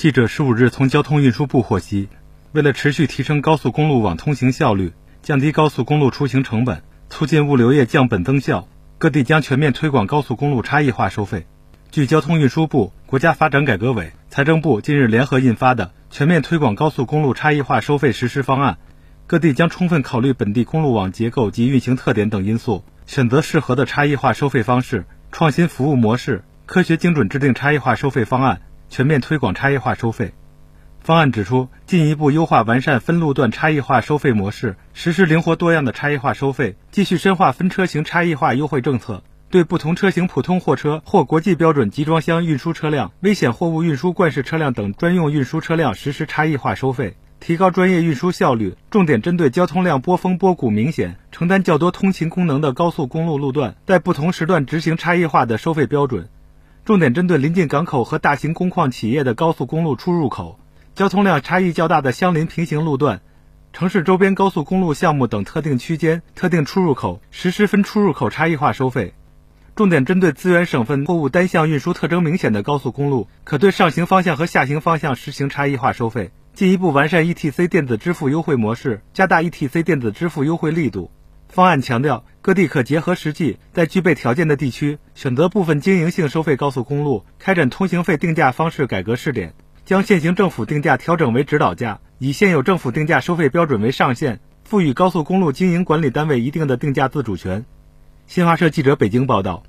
记者十五日从交通运输部获悉，为了持续提升高速公路网通行效率，降低高速公路出行成本，促进物流业降本增效，各地将全面推广高速公路差异化收费。据交通运输部、国家发展改革委、财政部近日联合印发的《全面推广高速公路差异化收费实施方案》，各地将充分考虑本地公路网结构及运行特点等因素，选择适合的差异化收费方式，创新服务模式，科学精准制定差异化收费方案。全面推广差异化收费方案指出，进一步优化完善分路段差异化收费模式，实施灵活多样的差异化收费，继续深化分车型差异化优惠政策，对不同车型普通货车或国际标准集装箱运输车辆、危险货物运输惯式车辆等专用运输车辆实施差异化收费，提高专业运输效率。重点针对交通量波峰波谷明显、承担较多通勤功能的高速公路路段，在不同时段执行差异化的收费标准。重点针对临近港口和大型工矿企业的高速公路出入口、交通量差异较大的相邻平行路段、城市周边高速公路项目等特定区间、特定出入口实施分出入口差异化收费。重点针对资源省份货物单向运输特征明显的高速公路，可对上行方向和下行方向实行差异化收费。进一步完善 ETC 电子支付优惠模式，加大 ETC 电子支付优惠力度。方案强调，各地可结合实际，在具备条件的地区，选择部分经营性收费高速公路，开展通行费定价方式改革试点，将现行政府定价调整为指导价，以现有政府定价收费标准为上限，赋予高速公路经营管理单位一定的定价自主权。新华社记者北京报道。